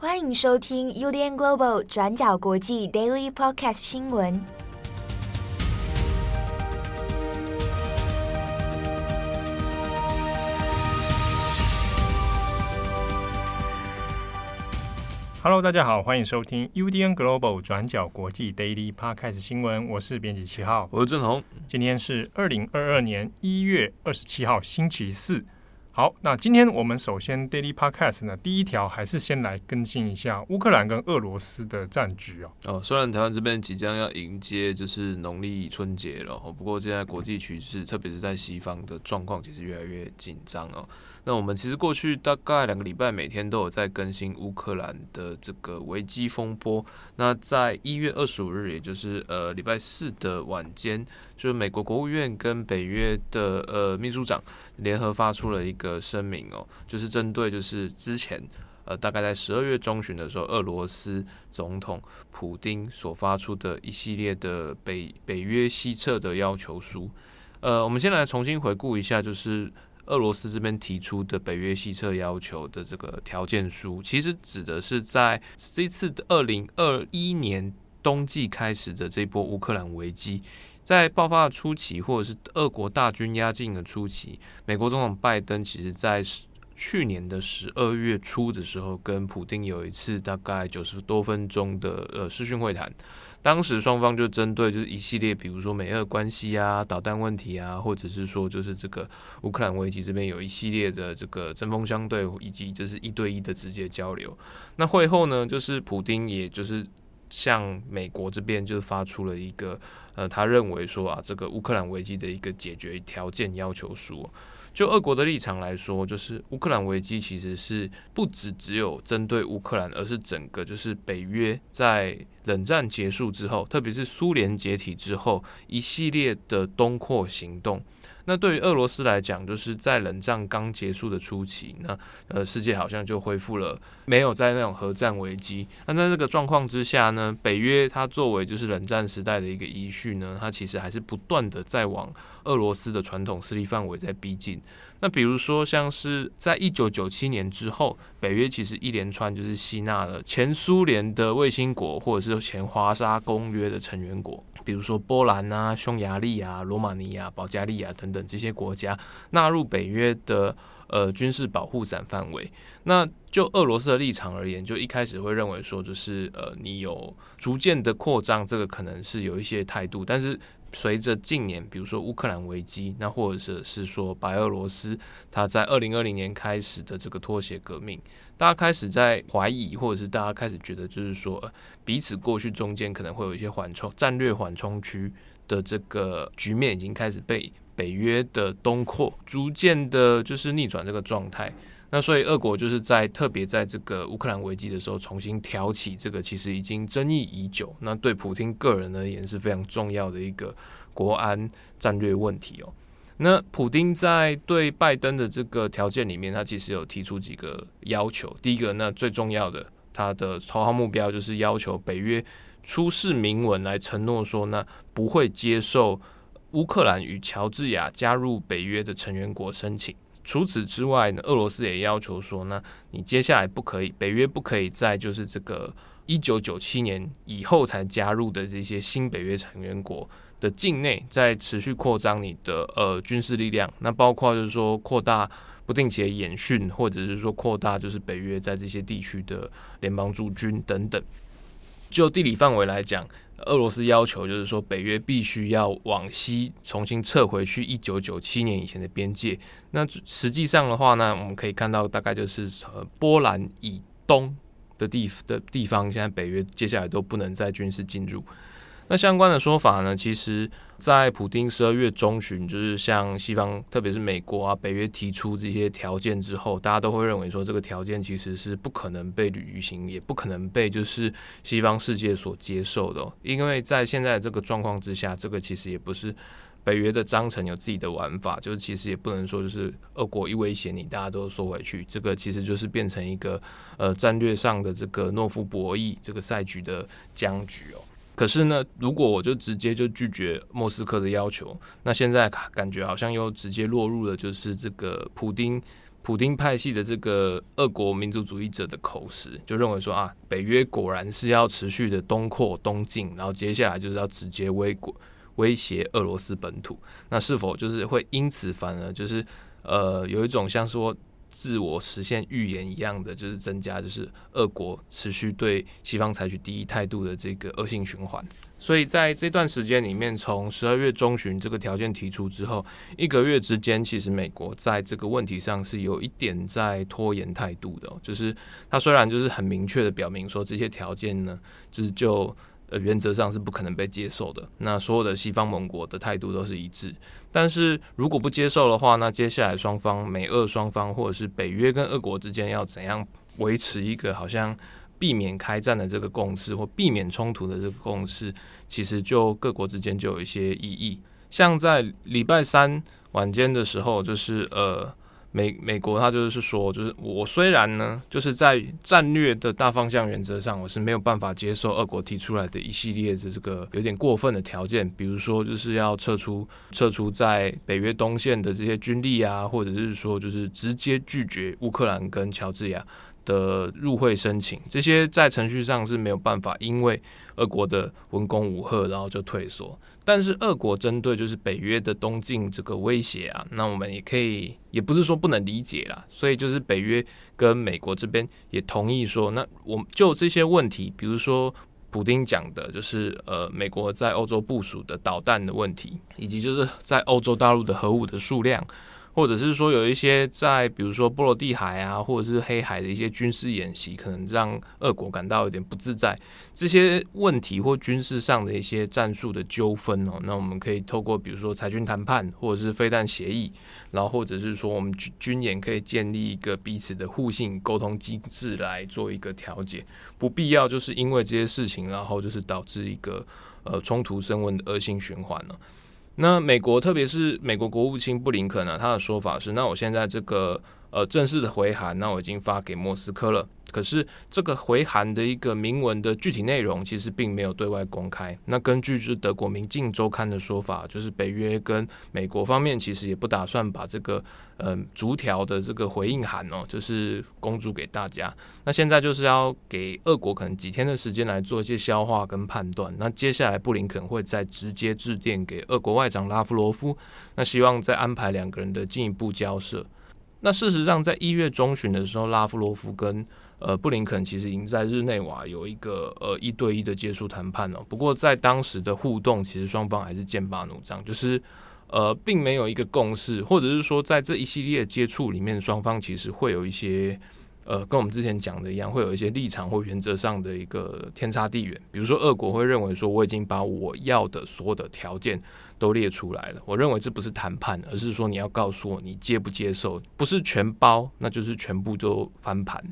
欢迎收听 UDN Global 转角国际 Daily Podcast 新闻。Hello，大家好，欢迎收听 UDN Global 转角国际 Daily Podcast 新闻。我是编辑七号，我是郑红。今天是二零二二年一月二十七号，星期四。好，那今天我们首先 Daily Podcast 呢，第一条还是先来更新一下乌克兰跟俄罗斯的战局哦。哦，虽然台湾这边即将要迎接就是农历春节了，不过现在国际局势，特别是在西方的状况，其实越来越紧张哦。那我们其实过去大概两个礼拜，每天都有在更新乌克兰的这个危机风波。那在一月二十五日，也就是呃礼拜四的晚间，就是美国国务院跟北约的呃秘书长联合发出了一个声明哦，就是针对就是之前呃大概在十二月中旬的时候，俄罗斯总统普丁所发出的一系列的北北约西撤的要求书。呃，我们先来重新回顾一下，就是。俄罗斯这边提出的北约西撤要求的这个条件书，其实指的是在这次的二零二一年冬季开始的这波乌克兰危机，在爆发初期，或者是俄国大军压境的初期，美国总统拜登其实在去年的十二月初的时候，跟普丁有一次大概九十多分钟的呃视讯会谈。当时双方就针对就是一系列，比如说美俄关系啊、导弹问题啊，或者是说就是这个乌克兰危机这边有一系列的这个针锋相对，以及就是一对一的直接交流。那会后呢，就是普丁也就是向美国这边就是发出了一个呃，他认为说啊，这个乌克兰危机的一个解决条件要求书。就俄国的立场来说，就是乌克兰危机其实是不只只有针对乌克兰，而是整个就是北约在冷战结束之后，特别是苏联解体之后一系列的东扩行动。那对于俄罗斯来讲，就是在冷战刚结束的初期，那呃世界好像就恢复了没有在那种核战危机。那在这个状况之下呢，北约它作为就是冷战时代的一个遗绪呢，它其实还是不断的在往俄罗斯的传统势力范围在逼近。那比如说像是在一九九七年之后，北约其实一连串就是吸纳了前苏联的卫星国，或者是前华沙公约的成员国。比如说波兰啊、匈牙利啊、罗马尼亚、保加利亚等等这些国家纳入北约的呃军事保护伞范围。那就俄罗斯的立场而言，就一开始会认为说，就是呃你有逐渐的扩张，这个可能是有一些态度，但是。随着近年，比如说乌克兰危机，那或者是说白俄罗斯，他在二零二零年开始的这个脱鞋革命，大家开始在怀疑，或者是大家开始觉得，就是说彼此过去中间可能会有一些缓冲、战略缓冲区的这个局面，已经开始被北约的东扩逐渐的，就是逆转这个状态。那所以，俄国就是在特别在这个乌克兰危机的时候，重新挑起这个其实已经争议已久，那对普京个人而言是非常重要的一个国安战略问题哦。那普丁在对拜登的这个条件里面，他其实有提出几个要求。第一个，那最重要的，他的头号目标就是要求北约出示明文来承诺说，那不会接受乌克兰与乔治亚加入北约的成员国申请。除此之外呢，俄罗斯也要求说，那你接下来不可以，北约不可以在就是这个一九九七年以后才加入的这些新北约成员国的境内，在持续扩张你的呃军事力量，那包括就是说扩大不定期的演训，或者是说扩大就是北约在这些地区的联邦驻军等等。就地理范围来讲。俄罗斯要求就是说，北约必须要往西重新撤回去一九九七年以前的边界。那实际上的话呢，我们可以看到，大概就是呃波兰以东的地的地方，现在北约接下来都不能再军事进入。那相关的说法呢，其实，在普丁十二月中旬，就是向西方，特别是美国啊、北约提出这些条件之后，大家都会认为说，这个条件其实是不可能被履行，也不可能被就是西方世界所接受的。因为在现在这个状况之下，这个其实也不是北约的章程有自己的玩法，就是其实也不能说就是俄国一威胁你，大家都缩回去。这个其实就是变成一个呃战略上的这个诺夫博弈这个赛局的僵局哦。可是呢，如果我就直接就拒绝莫斯科的要求，那现在感觉好像又直接落入了就是这个普丁普丁派系的这个俄国民族主义者的口实，就认为说啊，北约果然是要持续的东扩东进，然后接下来就是要直接威国威胁俄罗斯本土。那是否就是会因此反而就是呃有一种像说自我实现预言一样的，就是增加就是俄国持续对西方采取敌意态度的这个恶性循环？所以在这段时间里面，从十二月中旬这个条件提出之后，一个月之间，其实美国在这个问题上是有一点在拖延态度的。就是他虽然就是很明确的表明说这些条件呢，就是就呃原则上是不可能被接受的。那所有的西方盟国的态度都是一致。但是如果不接受的话，那接下来双方美俄双方或者是北约跟俄国之间要怎样维持一个好像？避免开战的这个共识，或避免冲突的这个共识，其实就各国之间就有一些异议。像在礼拜三晚间的时候，就是呃美美国他就是说，就是我虽然呢，就是在战略的大方向原则上，我是没有办法接受俄国提出来的一系列的这个有点过分的条件，比如说就是要撤出撤出在北约东线的这些军力啊，或者是说就是直接拒绝乌克兰跟乔治亚。的入会申请，这些在程序上是没有办法，因为俄国的文攻武吓，然后就退缩。但是俄国针对就是北约的东进这个威胁啊，那我们也可以，也不是说不能理解啦。所以就是北约跟美国这边也同意说，那我们就这些问题，比如说普丁讲的，就是呃美国在欧洲部署的导弹的问题，以及就是在欧洲大陆的核武的数量。或者是说有一些在比如说波罗的海啊，或者是黑海的一些军事演习，可能让俄国感到有点不自在。这些问题或军事上的一些战术的纠纷哦，那我们可以透过比如说裁军谈判，或者是飞弹协议，然后或者是说我们军军演可以建立一个彼此的互信沟通机制来做一个调解，不必要就是因为这些事情，然后就是导致一个呃冲突升温的恶性循环了。那美国，特别是美国国务卿布林肯呢，他的说法是：那我现在这个呃正式的回函，那我已经发给莫斯科了。可是这个回函的一个明文的具体内容，其实并没有对外公开。那根据就是德国《明镜周刊》的说法，就是北约跟美国方面其实也不打算把这个嗯、逐条的这个回应函哦，就是公诸给大家。那现在就是要给俄国可能几天的时间来做一些消化跟判断。那接下来布林肯会再直接致电给俄国外长拉夫罗夫，那希望再安排两个人的进一步交涉。那事实上，在一月中旬的时候，拉夫罗夫跟呃，布林肯其实已经在日内瓦有一个呃一对一的接触谈判了。不过在当时的互动，其实双方还是剑拔弩张，就是呃并没有一个共识，或者是说在这一系列接触里面，双方其实会有一些呃跟我们之前讲的一样，会有一些立场或原则上的一个天差地远。比如说，俄国会认为说，我已经把我要的所有的条件都列出来了，我认为这不是谈判，而是说你要告诉我你接不接受，不是全包，那就是全部就翻盘。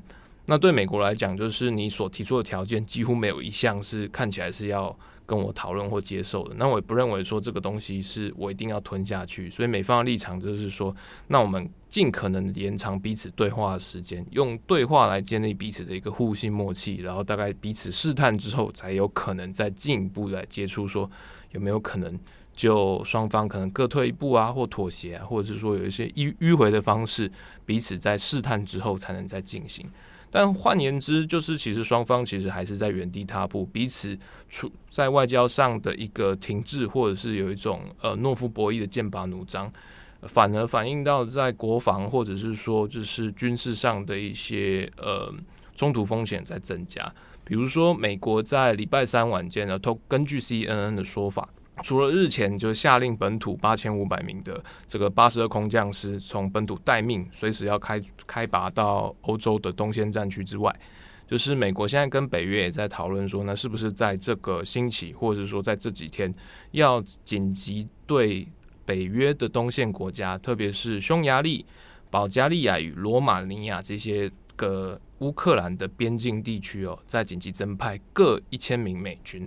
那对美国来讲，就是你所提出的条件几乎没有一项是看起来是要跟我讨论或接受的。那我也不认为说这个东西是我一定要吞下去。所以美方的立场就是说，那我们尽可能延长彼此对话的时间，用对话来建立彼此的一个互信默契，然后大概彼此试探之后，才有可能再进一步来接触，说有没有可能就双方可能各退一步啊，或妥协，或者是说有一些迂迂回的方式，彼此在试探之后才能再进行。但换言之，就是其实双方其实还是在原地踏步，彼此处在外交上的一个停滞，或者是有一种呃懦夫博弈的剑拔弩张，反而反映到在国防或者是说就是军事上的一些呃冲突风险在增加。比如说，美国在礼拜三晚间呢，都根据 CNN 的说法。除了日前就下令本土八千五百名的这个八十二空降师从本土待命，随时要开开拔到欧洲的东线战区之外，就是美国现在跟北约也在讨论说，那是不是在这个星期，或者说在这几天，要紧急对北约的东线国家，特别是匈牙利、保加利亚与罗马尼亚这些个乌克兰的边境地区哦，在紧急增派各一千名美军。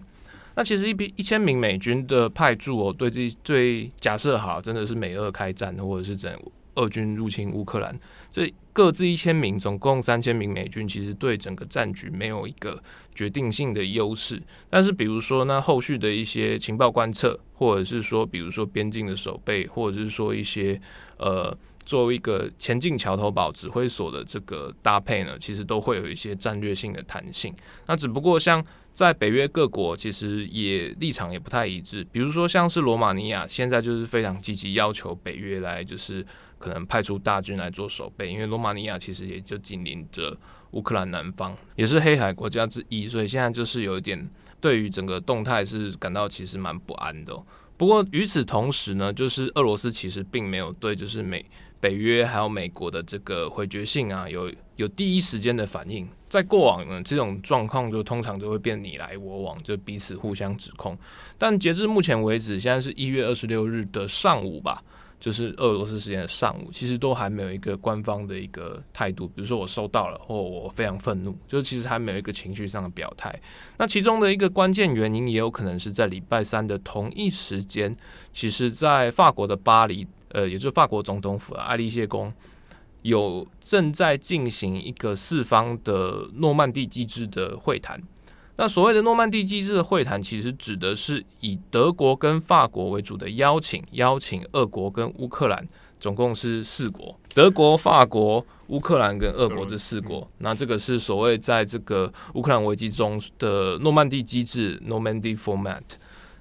那其实一批一千名美军的派驻哦，对这对假设好真的是美俄开战，或者是整俄军入侵乌克兰，这各自一千名，总共三千名美军，其实对整个战局没有一个决定性的优势。但是比如说那后续的一些情报观测，或者是说比如说边境的守备，或者是说一些呃作为一个前进桥头堡指挥所的这个搭配呢，其实都会有一些战略性的弹性。那只不过像在北约各国，其实也立场也不太一致。比如说像是罗马尼亚，现在就是非常积极要求北约来，就是可能派出大军来做守备，因为罗马尼亚其实也就紧邻着乌克兰南方，也是黑海国家之一，所以现在就是有一点对于整个动态是感到其实蛮不安的。不过与此同时呢，就是俄罗斯其实并没有对就是美北约还有美国的这个回绝信啊有有第一时间的反应。在过往呢，这种状况就通常都会变你来我往，就彼此互相指控。但截至目前为止，现在是一月二十六日的上午吧。就是俄罗斯时间的上午，其实都还没有一个官方的一个态度，比如说我收到了，或我非常愤怒，就是其实还没有一个情绪上的表态。那其中的一个关键原因，也有可能是在礼拜三的同一时间，其实在法国的巴黎，呃，也就是法国总统府的爱丽舍宫，有正在进行一个四方的诺曼底机制的会谈。那所谓的诺曼底机制的会谈，其实指的是以德国跟法国为主的邀请，邀请俄国跟乌克兰，总共是四国，德国、法国、乌克兰跟俄国这四国。那这个是所谓在这个乌克兰危机中的诺曼底机制 （Normandy Format）。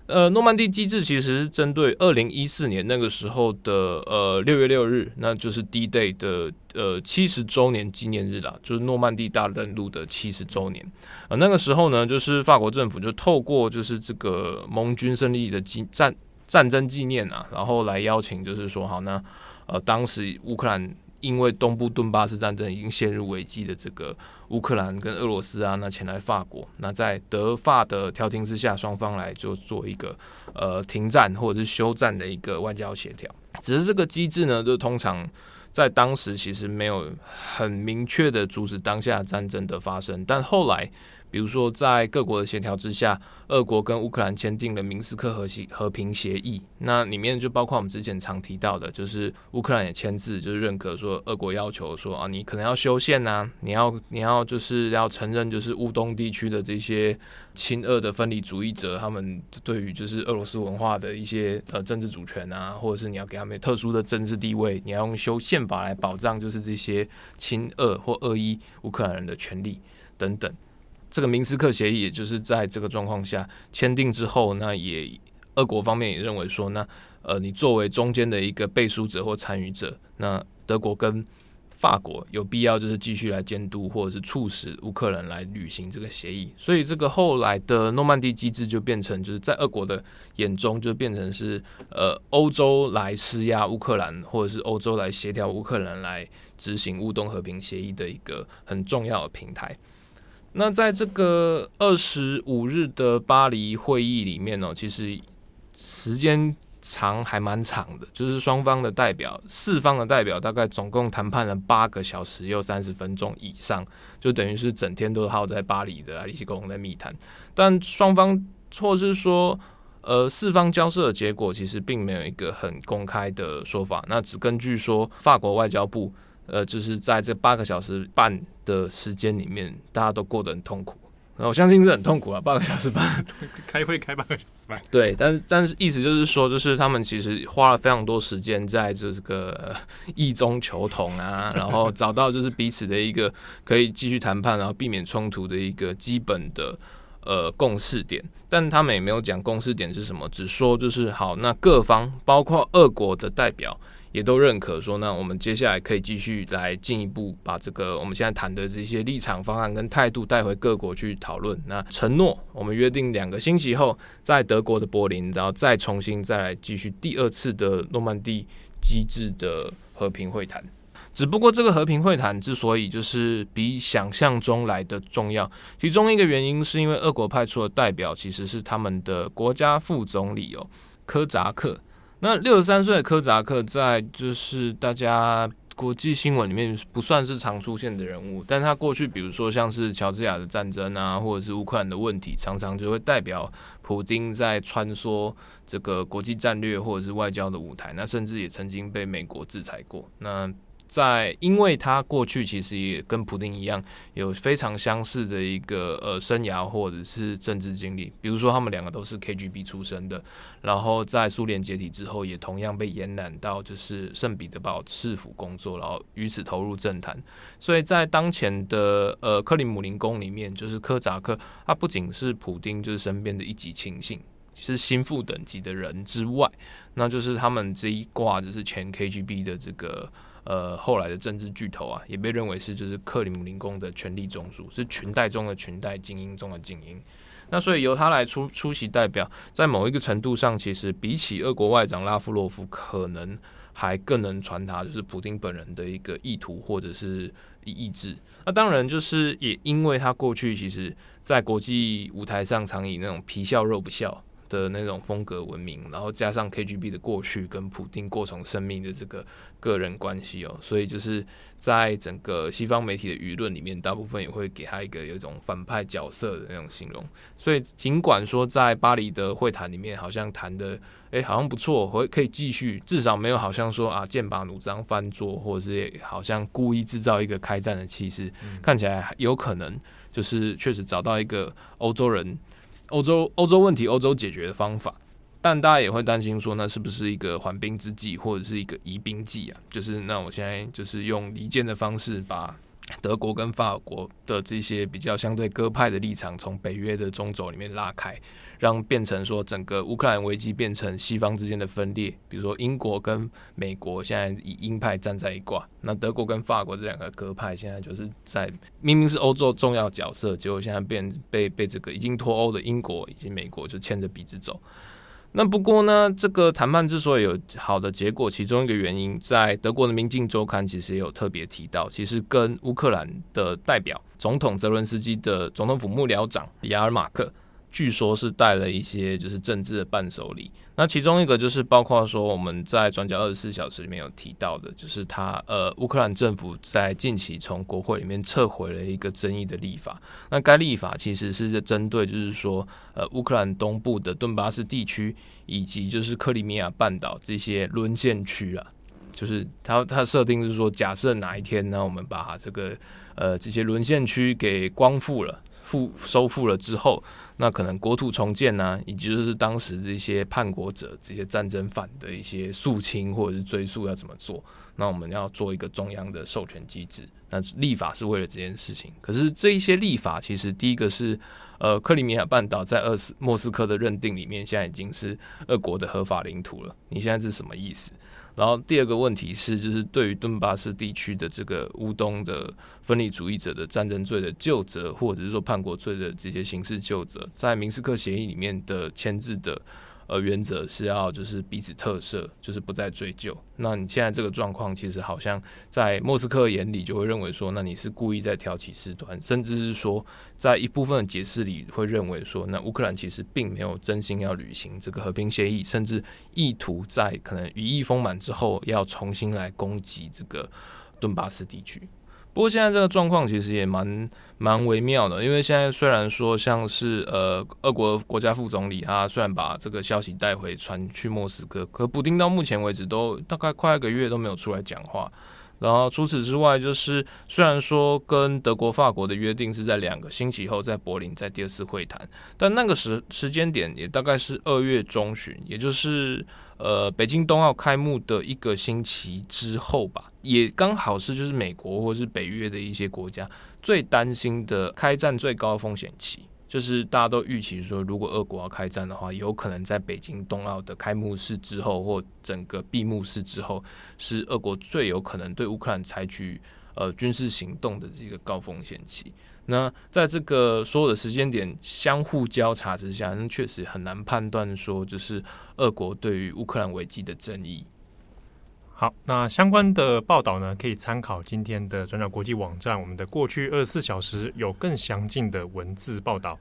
呃，诺曼底机制其实是针对二零一四年那个时候的呃六月六日，那就是 D-Day 的呃七十周年纪念日啦，就是诺曼底大登陆的七十周年。呃，那个时候呢，就是法国政府就透过就是这个盟军胜利的纪战战争纪念啊，然后来邀请，就是说好那呃当时乌克兰。因为东部顿巴斯战争已经陷入危机的这个乌克兰跟俄罗斯啊，那前来法国，那在德法的调停之下，双方来就做一个呃停战或者是休战的一个外交协调。只是这个机制呢，就通常在当时其实没有很明确的阻止当下战争的发生，但后来。比如说，在各国的协调之下，俄国跟乌克兰签订了明斯克和协和平协议。那里面就包括我们之前常提到的，就是乌克兰也签字，就是认可说，俄国要求说啊，你可能要修宪呐、你要你要就是要承认，就是乌东地区的这些亲俄的分离主义者，他们对于就是俄罗斯文化的一些呃政治主权啊，或者是你要给他们特殊的政治地位，你要用修宪法来保障，就是这些亲俄或俄裔乌克兰人的权利等等。这个明斯克协议，也就是在这个状况下签订之后，那也俄国方面也认为说，那呃，你作为中间的一个背书者或参与者，那德国跟法国有必要就是继续来监督或者是促使乌克兰来履行这个协议。所以这个后来的诺曼底机制就变成，就是在俄国的眼中就变成是呃欧洲来施压乌克兰，或者是欧洲来协调乌克兰来执行乌东和平协议的一个很重要的平台。那在这个二十五日的巴黎会议里面呢，其实时间长还蛮长的，就是双方的代表、四方的代表，大概总共谈判了八个小时又三十分钟以上，就等于是整天都耗在巴黎的爱丽舍宫在密谈。但双方或是说，呃，四方交涉的结果其实并没有一个很公开的说法，那只根据说法国外交部。呃，就是在这八个小时半的时间里面，大家都过得很痛苦。然后我相信是很痛苦啊，八个小时半 开会开八个小时半。对，但是但是意思就是说，就是他们其实花了非常多时间在这个异中求同啊，然后找到就是彼此的一个可以继续谈判，然后避免冲突的一个基本的呃共识点。但他们也没有讲共识点是什么，只说就是好，那各方包括俄国的代表。也都认可说，那我们接下来可以继续来进一步把这个我们现在谈的这些立场方案跟态度带回各国去讨论。那承诺我们约定两个星期后在德国的柏林，然后再重新再来继续第二次的诺曼底机制的和平会谈。只不过这个和平会谈之所以就是比想象中来的重要，其中一个原因是因为俄国派出的代表其实是他们的国家副总理哦，科扎克。那六十三岁的科扎克在就是大家国际新闻里面不算是常出现的人物，但他过去比如说像是乔治亚的战争啊，或者是乌克兰的问题，常常就会代表普京在穿梭这个国际战略或者是外交的舞台。那甚至也曾经被美国制裁过。那在因为他过去其实也跟普丁一样，有非常相似的一个呃生涯或者是政治经历，比如说他们两个都是 KGB 出身的，然后在苏联解体之后，也同样被延揽到就是圣彼得堡市府工作，然后于此投入政坛。所以在当前的呃克里姆林宫里面，就是柯扎克，他不仅是普丁就是身边的一级亲信，是心腹等级的人之外，那就是他们这一挂就是前 KGB 的这个。呃，后来的政治巨头啊，也被认为是就是克里姆林宫的权力中枢，是裙带中的裙带，精英中的精英。那所以由他来出出席代表，在某一个程度上，其实比起俄国外长拉夫洛夫，可能还更能传达就是普丁本人的一个意图或者是意志。那当然就是也因为他过去其实在国际舞台上常以那种皮笑肉不笑的那种风格闻名，然后加上 KGB 的过去跟普丁过从生命的这个个人关系哦，所以就是在整个西方媒体的舆论里面，大部分也会给他一个有一种反派角色的那种形容。所以尽管说在巴黎的会谈里面好像谈的诶好像不错，会可以继续，至少没有好像说啊剑拔弩张翻桌，或者是好像故意制造一个开战的气势，嗯、看起来有可能就是确实找到一个欧洲人。欧洲欧洲问题，欧洲解决的方法，但大家也会担心说，那是不是一个缓兵之计，或者是一个疑兵计啊？就是那我现在就是用离间的方式把。德国跟法国的这些比较相对鸽派的立场，从北约的中轴里面拉开，让变成说整个乌克兰危机变成西方之间的分裂。比如说英国跟美国现在以鹰派站在一挂，那德国跟法国这两个鸽派现在就是在明明是欧洲重要角色，结果现在变被被这个已经脱欧的英国以及美国就牵着鼻子走。那不过呢，这个谈判之所以有好的结果，其中一个原因，在德国的《明镜周刊》其实也有特别提到，其实跟乌克兰的代表总统泽伦斯基的总统府幕僚长雅尔马克。据说是带了一些就是政治的伴手礼，那其中一个就是包括说我们在转角二十四小时里面有提到的，就是他呃乌克兰政府在近期从国会里面撤回了一个争议的立法，那该立法其实是针对就是说呃乌克兰东部的顿巴斯地区以及就是克里米亚半岛这些沦陷区啊，就是他他设定是说假设哪一天呢我们把这个呃这些沦陷区给光复了。复收复了之后，那可能国土重建呢、以及就是当时这些叛国者、这些战争犯的一些肃清或者是追诉要怎么做？那我们要做一个中央的授权机制。那立法是为了这件事情。可是这一些立法，其实第一个是，呃，克里米亚半岛在俄斯莫斯科的认定里面，现在已经是俄国的合法领土了。你现在是什么意思？然后第二个问题是，就是对于顿巴斯地区的这个乌东的分离主义者的战争罪的救责，或者是说叛国罪的这些刑事救责，在明斯克协议里面的签字的。呃，原则是要就是彼此特赦，就是不再追究。那你现在这个状况，其实好像在莫斯科眼里就会认为说，那你是故意在挑起事端，甚至是说，在一部分的解释里会认为说，那乌克兰其实并没有真心要履行这个和平协议，甚至意图在可能羽翼丰满之后要重新来攻击这个顿巴斯地区。不过现在这个状况其实也蛮蛮微妙的，因为现在虽然说像是呃，俄国国家副总理他虽然把这个消息带回传去莫斯科，可普丁到目前为止都大概快一个月都没有出来讲话。然后除此之外，就是虽然说跟德国、法国的约定是在两个星期后在柏林在第二次会谈，但那个时时间点也大概是二月中旬，也就是。呃，北京冬奥开幕的一个星期之后吧，也刚好是就是美国或是北约的一些国家最担心的开战最高风险期，就是大家都预期说，如果俄国要开战的话，有可能在北京冬奥的开幕式之后或整个闭幕式之后，是俄国最有可能对乌克兰采取呃军事行动的这个高风险期。那在这个所有的时间点相互交叉之下，那确实很难判断说，就是俄国对于乌克兰危机的争议。好，那相关的报道呢，可以参考今天的转角国际网站，我们的过去二十四小时有更详尽的文字报道。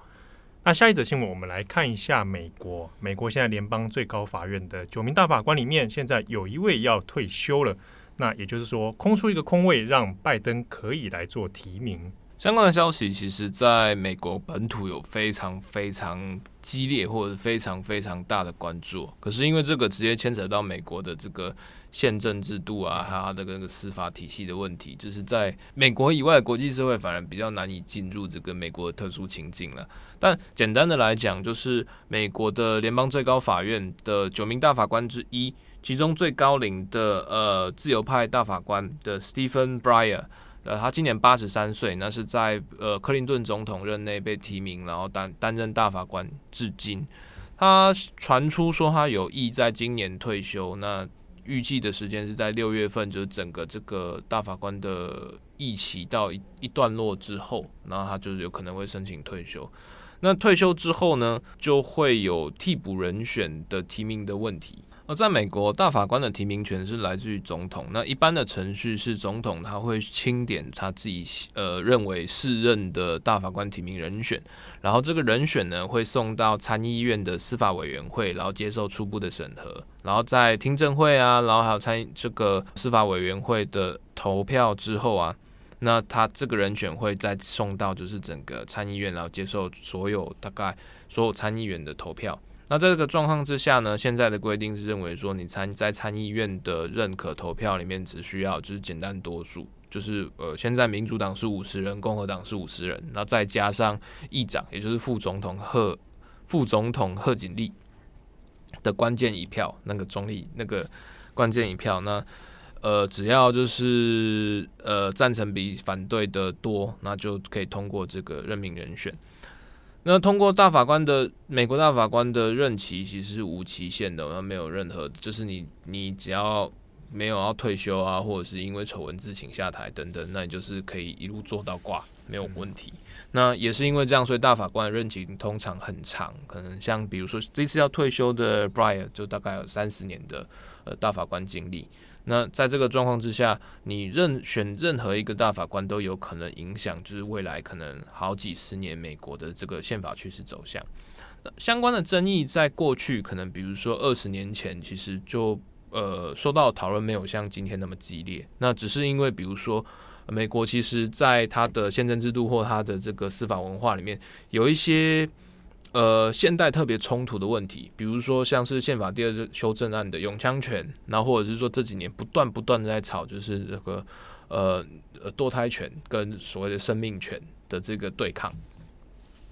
那下一则新闻，我们来看一下美国。美国现在联邦最高法院的九名大法官里面，现在有一位要退休了。那也就是说，空出一个空位，让拜登可以来做提名。相关的消息，其实在美国本土有非常非常激烈或者非常非常大的关注。可是因为这个直接牵扯到美国的这个宪政制度啊，还有它的那个司法体系的问题，就是在美国以外国际社会反而比较难以进入这个美国的特殊情境了。但简单的来讲，就是美国的联邦最高法院的九名大法官之一，其中最高龄的呃自由派大法官的 Stephen Breyer，呃，他今年八十三岁，那是在呃克林顿总统任内被提名，然后担担任大法官至今。他传出说他有意在今年退休，那预计的时间是在六月份，就是整个这个大法官的议期到一一段落之后，然后他就有可能会申请退休。那退休之后呢，就会有替补人选的提名的问题。而在美国，大法官的提名权是来自于总统。那一般的程序是总统他会清点他自己呃认为适任的大法官提名人选，然后这个人选呢会送到参议院的司法委员会，然后接受初步的审核，然后在听证会啊，然后还有参这个司法委员会的投票之后啊，那他这个人选会再送到就是整个参议院，然后接受所有大概所有参议员的投票。那在这个状况之下呢，现在的规定是认为说，你参在参议院的认可投票里面只需要就是简单多数，就是呃，现在民主党是五十人，共和党是五十人，那再加上议长，也就是副总统贺副总统贺锦丽的关键一票，那个中立那个关键一票，那呃，只要就是呃赞成比反对的多，那就可以通过这个任命人选。那通过大法官的美国大法官的任期其实是无期限的，那没有任何，就是你你只要没有要退休啊，或者是因为丑闻自请下台等等，那你就是可以一路做到挂，没有问题。那也是因为这样，所以大法官的任期通常很长，可能像比如说这次要退休的 Breyer 就大概有三十年的呃大法官经历。那在这个状况之下，你任选任何一个大法官都有可能影响，就是未来可能好几十年美国的这个宪法趋势走向。相关的争议在过去可能，比如说二十年前，其实就呃受到讨论没有像今天那么激烈。那只是因为，比如说美国其实在它的宪政制度或它的这个司法文化里面有一些。呃，现代特别冲突的问题，比如说像是宪法第二修正案的拥枪权，然后或者是说这几年不断不断的在吵，就是这个呃堕胎权跟所谓的生命权的这个对抗，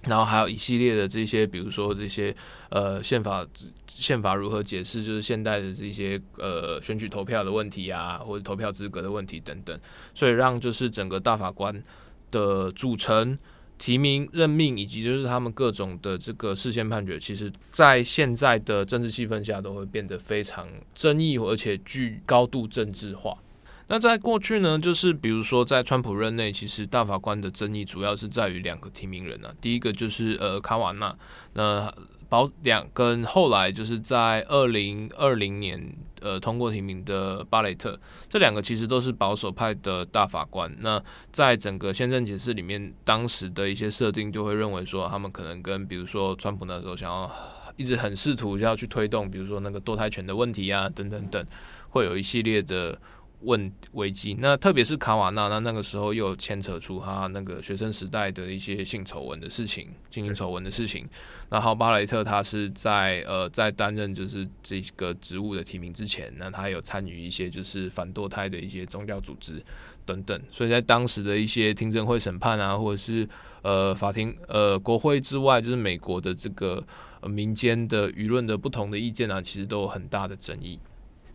然后还有一系列的这些，比如说这些呃宪法宪法如何解释，就是现代的这些呃选举投票的问题啊，或者投票资格的问题等等，所以让就是整个大法官的组成。提名、任命以及就是他们各种的这个事先判决，其实，在现在的政治气氛下，都会变得非常争议，而且具高度政治化。那在过去呢，就是比如说在川普任内，其实大法官的争议主要是在于两个提名人啊，第一个就是呃卡瓦纳，那。保两跟后来就是在二零二零年呃通过提名的巴雷特，这两个其实都是保守派的大法官。那在整个宪政解释里面，当时的一些设定就会认为说，他们可能跟比如说川普那时候想要一直很试图要去推动，比如说那个堕胎权的问题啊等等等，会有一系列的。问危机，那特别是卡瓦纳，那那个时候又牵扯出他那个学生时代的一些性丑闻的事情，性丑闻的事情。然后巴雷特他是在呃在担任就是这个职务的提名之前，那他有参与一些就是反堕胎的一些宗教组织等等，所以在当时的一些听证会审判啊，或者是呃法庭呃国会之外，就是美国的这个、民间的舆论的不同的意见啊，其实都有很大的争议。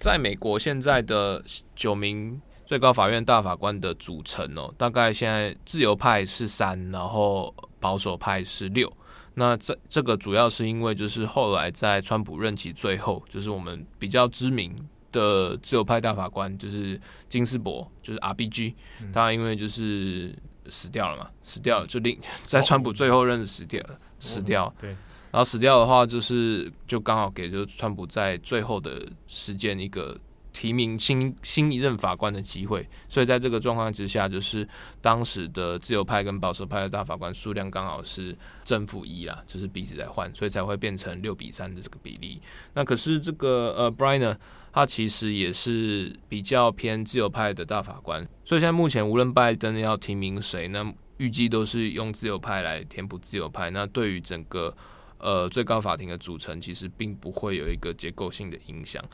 在美国现在的九名最高法院大法官的组成哦，大概现在自由派是三，然后保守派是六。那这这个主要是因为就是后来在川普任期最后，就是我们比较知名的自由派大法官就是金斯伯，就是 RBG，他因为就是死掉了嘛，死掉了就令 在川普最后任死掉了，死掉。对。然后死掉的话，就是就刚好给就是川普在最后的时间一个提名新新一任法官的机会，所以在这个状况之下，就是当时的自由派跟保守派的大法官数量刚好是正负一啦，就是彼此在换，所以才会变成六比三的这个比例。那可是这个呃 b r i a n 呢，他其实也是比较偏自由派的大法官，所以现在目前无论拜登要提名谁，那预计都是用自由派来填补自由派。那对于整个呃，最高法庭的组成其实并不会有一个结构性的影响。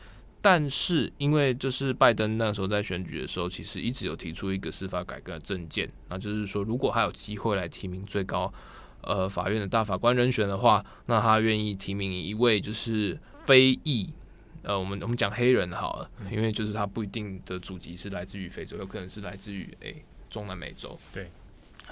但是因为就是拜登那时候在选举的时候，其实一直有提出一个司法改革的政见，那就是说，如果他有机会来提名最高呃法院的大法官人选的话，那他愿意提名一位就是非裔。呃，我们我们讲黑人好了，因为就是他不一定的祖籍是来自于非洲，有可能是来自于诶、欸、中南美洲。对，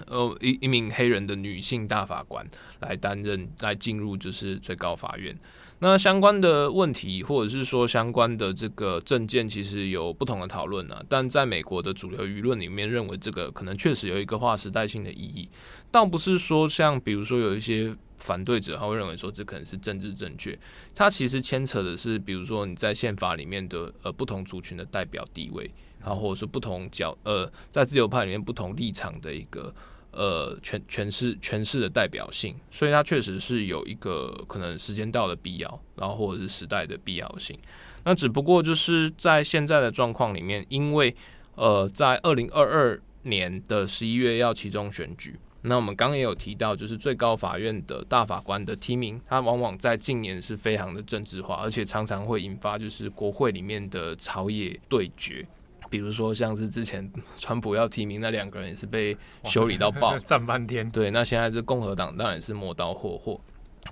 呃，一一名黑人的女性大法官来担任，来进入就是最高法院。那相关的问题，或者是说相关的这个政见，其实有不同的讨论呢。但在美国的主流舆论里面，认为这个可能确实有一个划时代性的意义，倒不是说像比如说有一些。反对者他会认为说，这可能是政治正确，它其实牵扯的是，比如说你在宪法里面的呃不同族群的代表地位，然后或者是不同角呃在自由派里面不同立场的一个呃诠诠释诠释的代表性，所以它确实是有一个可能时间到的必要，然后或者是时代的必要性。那只不过就是在现在的状况里面，因为呃在二零二二年的十一月要其中选举。那我们刚刚也有提到，就是最高法院的大法官的提名，它往往在近年是非常的政治化，而且常常会引发就是国会里面的朝野对决。比如说像是之前川普要提名那两个人也是被修理到爆，站半天。对，那现在这共和党当然是磨刀霍霍，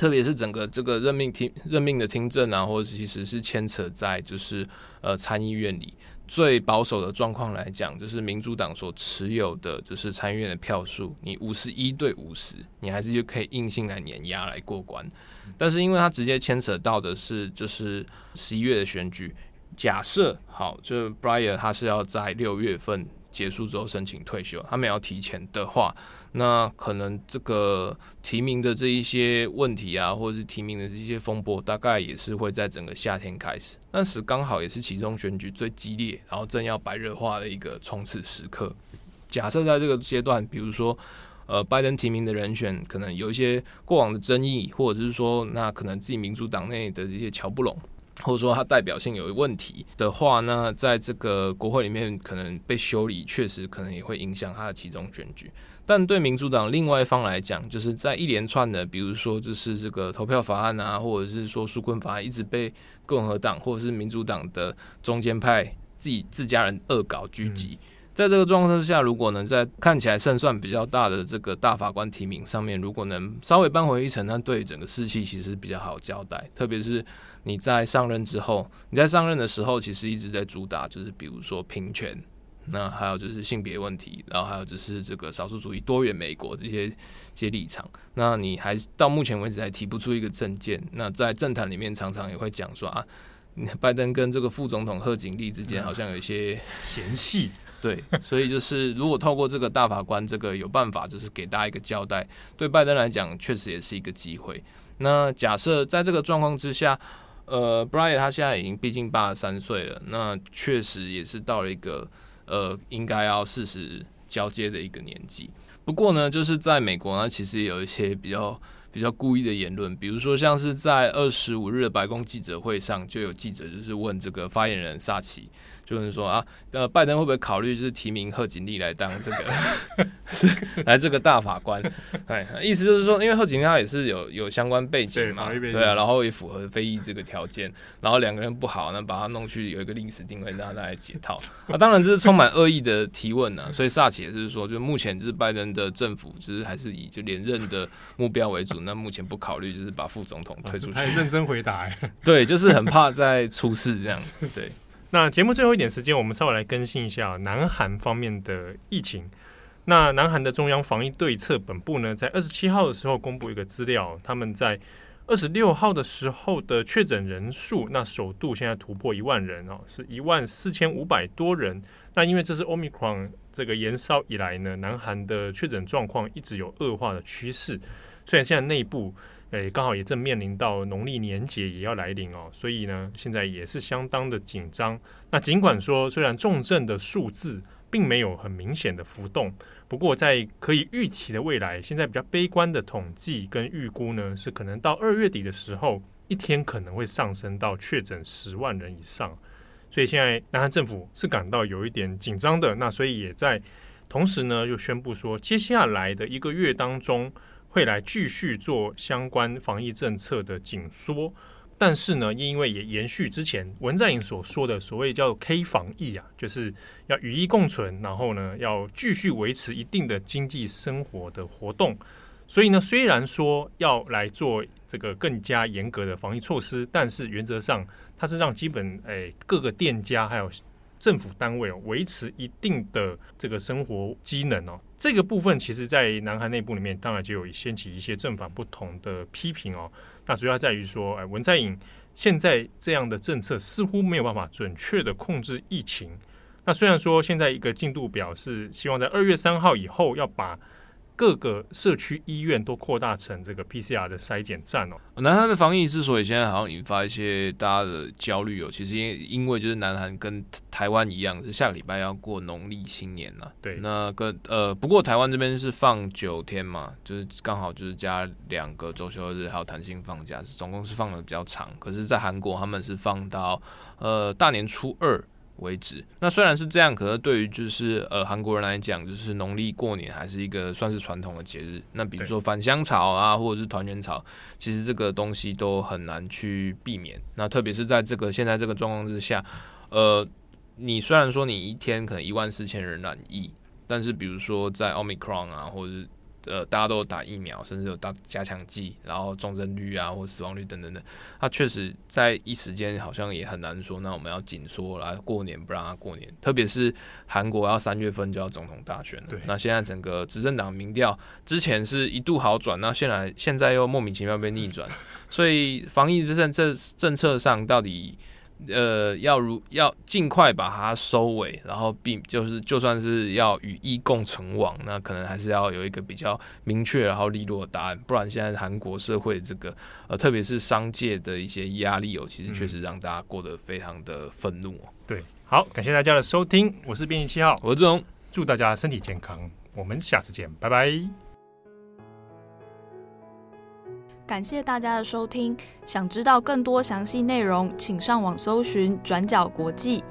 特别是整个这个任命听任命的听证啊，或者其实是牵扯在就是呃参议院里。最保守的状况来讲，就是民主党所持有的就是参议院的票数，你五十一对五十，你还是就可以硬性来碾压来过关。但是因为它直接牵扯到的是就是十一月的选举，假设好，就 Breyer 他是要在六月份结束之后申请退休，他们要提前的话。那可能这个提名的这一些问题啊，或者是提名的这些风波，大概也是会在整个夏天开始。那时刚好也是其中选举最激烈，然后正要白热化的一个冲刺时刻。假设在这个阶段，比如说呃，拜登提名的人选可能有一些过往的争议，或者是说那可能自己民主党内的这些乔不拢，或者说他代表性有问题的话，那在这个国会里面可能被修理，确实可能也会影响他的其中选举。但对民主党另外一方来讲，就是在一连串的，比如说就是这个投票法案啊，或者是说纾困法案，一直被共和党或者是民主党的中间派自己自家人恶搞狙击。在这个状况之下，如果能在看起来胜算比较大的这个大法官提名上面，如果能稍微扳回一城，那对整个士气其实比较好交代。特别是你在上任之后，你在上任的时候，其实一直在主打就是比如说平权。那还有就是性别问题，然后还有就是这个少数主义、多元美国这些这些立场。那你还到目前为止还提不出一个政见。那在政坛里面常常也会讲说啊，拜登跟这个副总统贺锦丽之间好像有一些 嫌隙。对，所以就是如果透过这个大法官这个有办法，就是给大家一个交代，对拜登来讲确实也是一个机会。那假设在这个状况之下，呃，Brian 他现在已经毕竟八十三岁了，那确实也是到了一个。呃，应该要适时交接的一个年纪。不过呢，就是在美国呢，其实也有一些比较比较故意的言论，比如说像是在二十五日的白宫记者会上，就有记者就是问这个发言人萨奇。就是说啊，呃，拜登会不会考虑就是提名贺锦丽来当这个 来这个大法官？哎，意思就是说，因为贺锦丽她也是有有相关背景嘛，对，对啊，然后也符合非议这个条件，然后两个人不好，那把他弄去有一个历史定位，让他来解套。啊，当然这是充满恶意的提问呢，所以萨奇也是说，就目前就是拜登的政府就是还是以就连任的目标为主，那目前不考虑就是把副总统推出去。他认真回答，对，就是很怕再出事这样，对。那节目最后一点时间，我们稍微来更新一下南韩方面的疫情。那南韩的中央防疫对策本部呢，在二十七号的时候公布一个资料，他们在二十六号的时候的确诊人数，那首度现在突破一万人哦，是一万四千五百多人。那因为这是 Omicron 这个延烧以来呢，南韩的确诊状况一直有恶化的趋势，虽然现在内部。诶，刚好也正面临到农历年节也要来临哦，所以呢，现在也是相当的紧张。那尽管说，虽然重症的数字并没有很明显的浮动，不过在可以预期的未来，现在比较悲观的统计跟预估呢，是可能到二月底的时候，一天可能会上升到确诊十万人以上。所以现在南韩政府是感到有一点紧张的。那所以也在同时呢，又宣布说，接下来的一个月当中。会来继续做相关防疫政策的紧缩，但是呢，因为也延续之前文在寅所说的所谓叫 K 防疫啊，就是要与疫共存，然后呢，要继续维持一定的经济生活的活动。所以呢，虽然说要来做这个更加严格的防疫措施，但是原则上它是让基本诶、各个店家还有政府单位哦维持一定的这个生活机能哦。这个部分其实，在南韩内部里面，当然就有掀起一些正反不同的批评哦。那主要在于说，哎，文在寅现在这样的政策似乎没有办法准确的控制疫情。那虽然说现在一个进度表是希望在二月三号以后要把。各个社区医院都扩大成这个 PCR 的筛检站哦。南韩的防疫之所以现在好像引发一些大家的焦虑哦，其实因因为就是南韩跟台湾一样，是下个礼拜要过农历新年了。对，那个呃，不过台湾这边是放九天嘛，就是刚好就是加两个周休日，还有弹性放假，总共是放的比较长。可是，在韩国他们是放到呃大年初二。为止。那虽然是这样，可是对于就是呃韩国人来讲，就是农历过年还是一个算是传统的节日。那比如说返乡潮啊，或者是团圆潮，其实这个东西都很难去避免。那特别是在这个现在这个状况之下，呃，你虽然说你一天可能一万四千人染疫，但是比如说在 Omicron 啊，或者是呃，大家都有打疫苗，甚至有打加强剂，然后重症率啊，或死亡率等等等，它确实在一时间好像也很难说。那我们要紧缩来过年，不让它过年。特别是韩国要三月份就要总统大选了，那现在整个执政党民调之前是一度好转，那现在现在又莫名其妙被逆转，所以防疫之政这政策上到底？呃，要如要尽快把它收尾，然后并就是就算是要与疫共存亡，那可能还是要有一个比较明确然后利落的答案，不然现在韩国社会这个呃，特别是商界的一些压力哦，其实确实让大家过得非常的愤怒哦。对，好，感谢大家的收听，我是编辑七号，我是志荣，祝大家身体健康，我们下次见，拜拜。感谢大家的收听，想知道更多详细内容，请上网搜寻转角国际。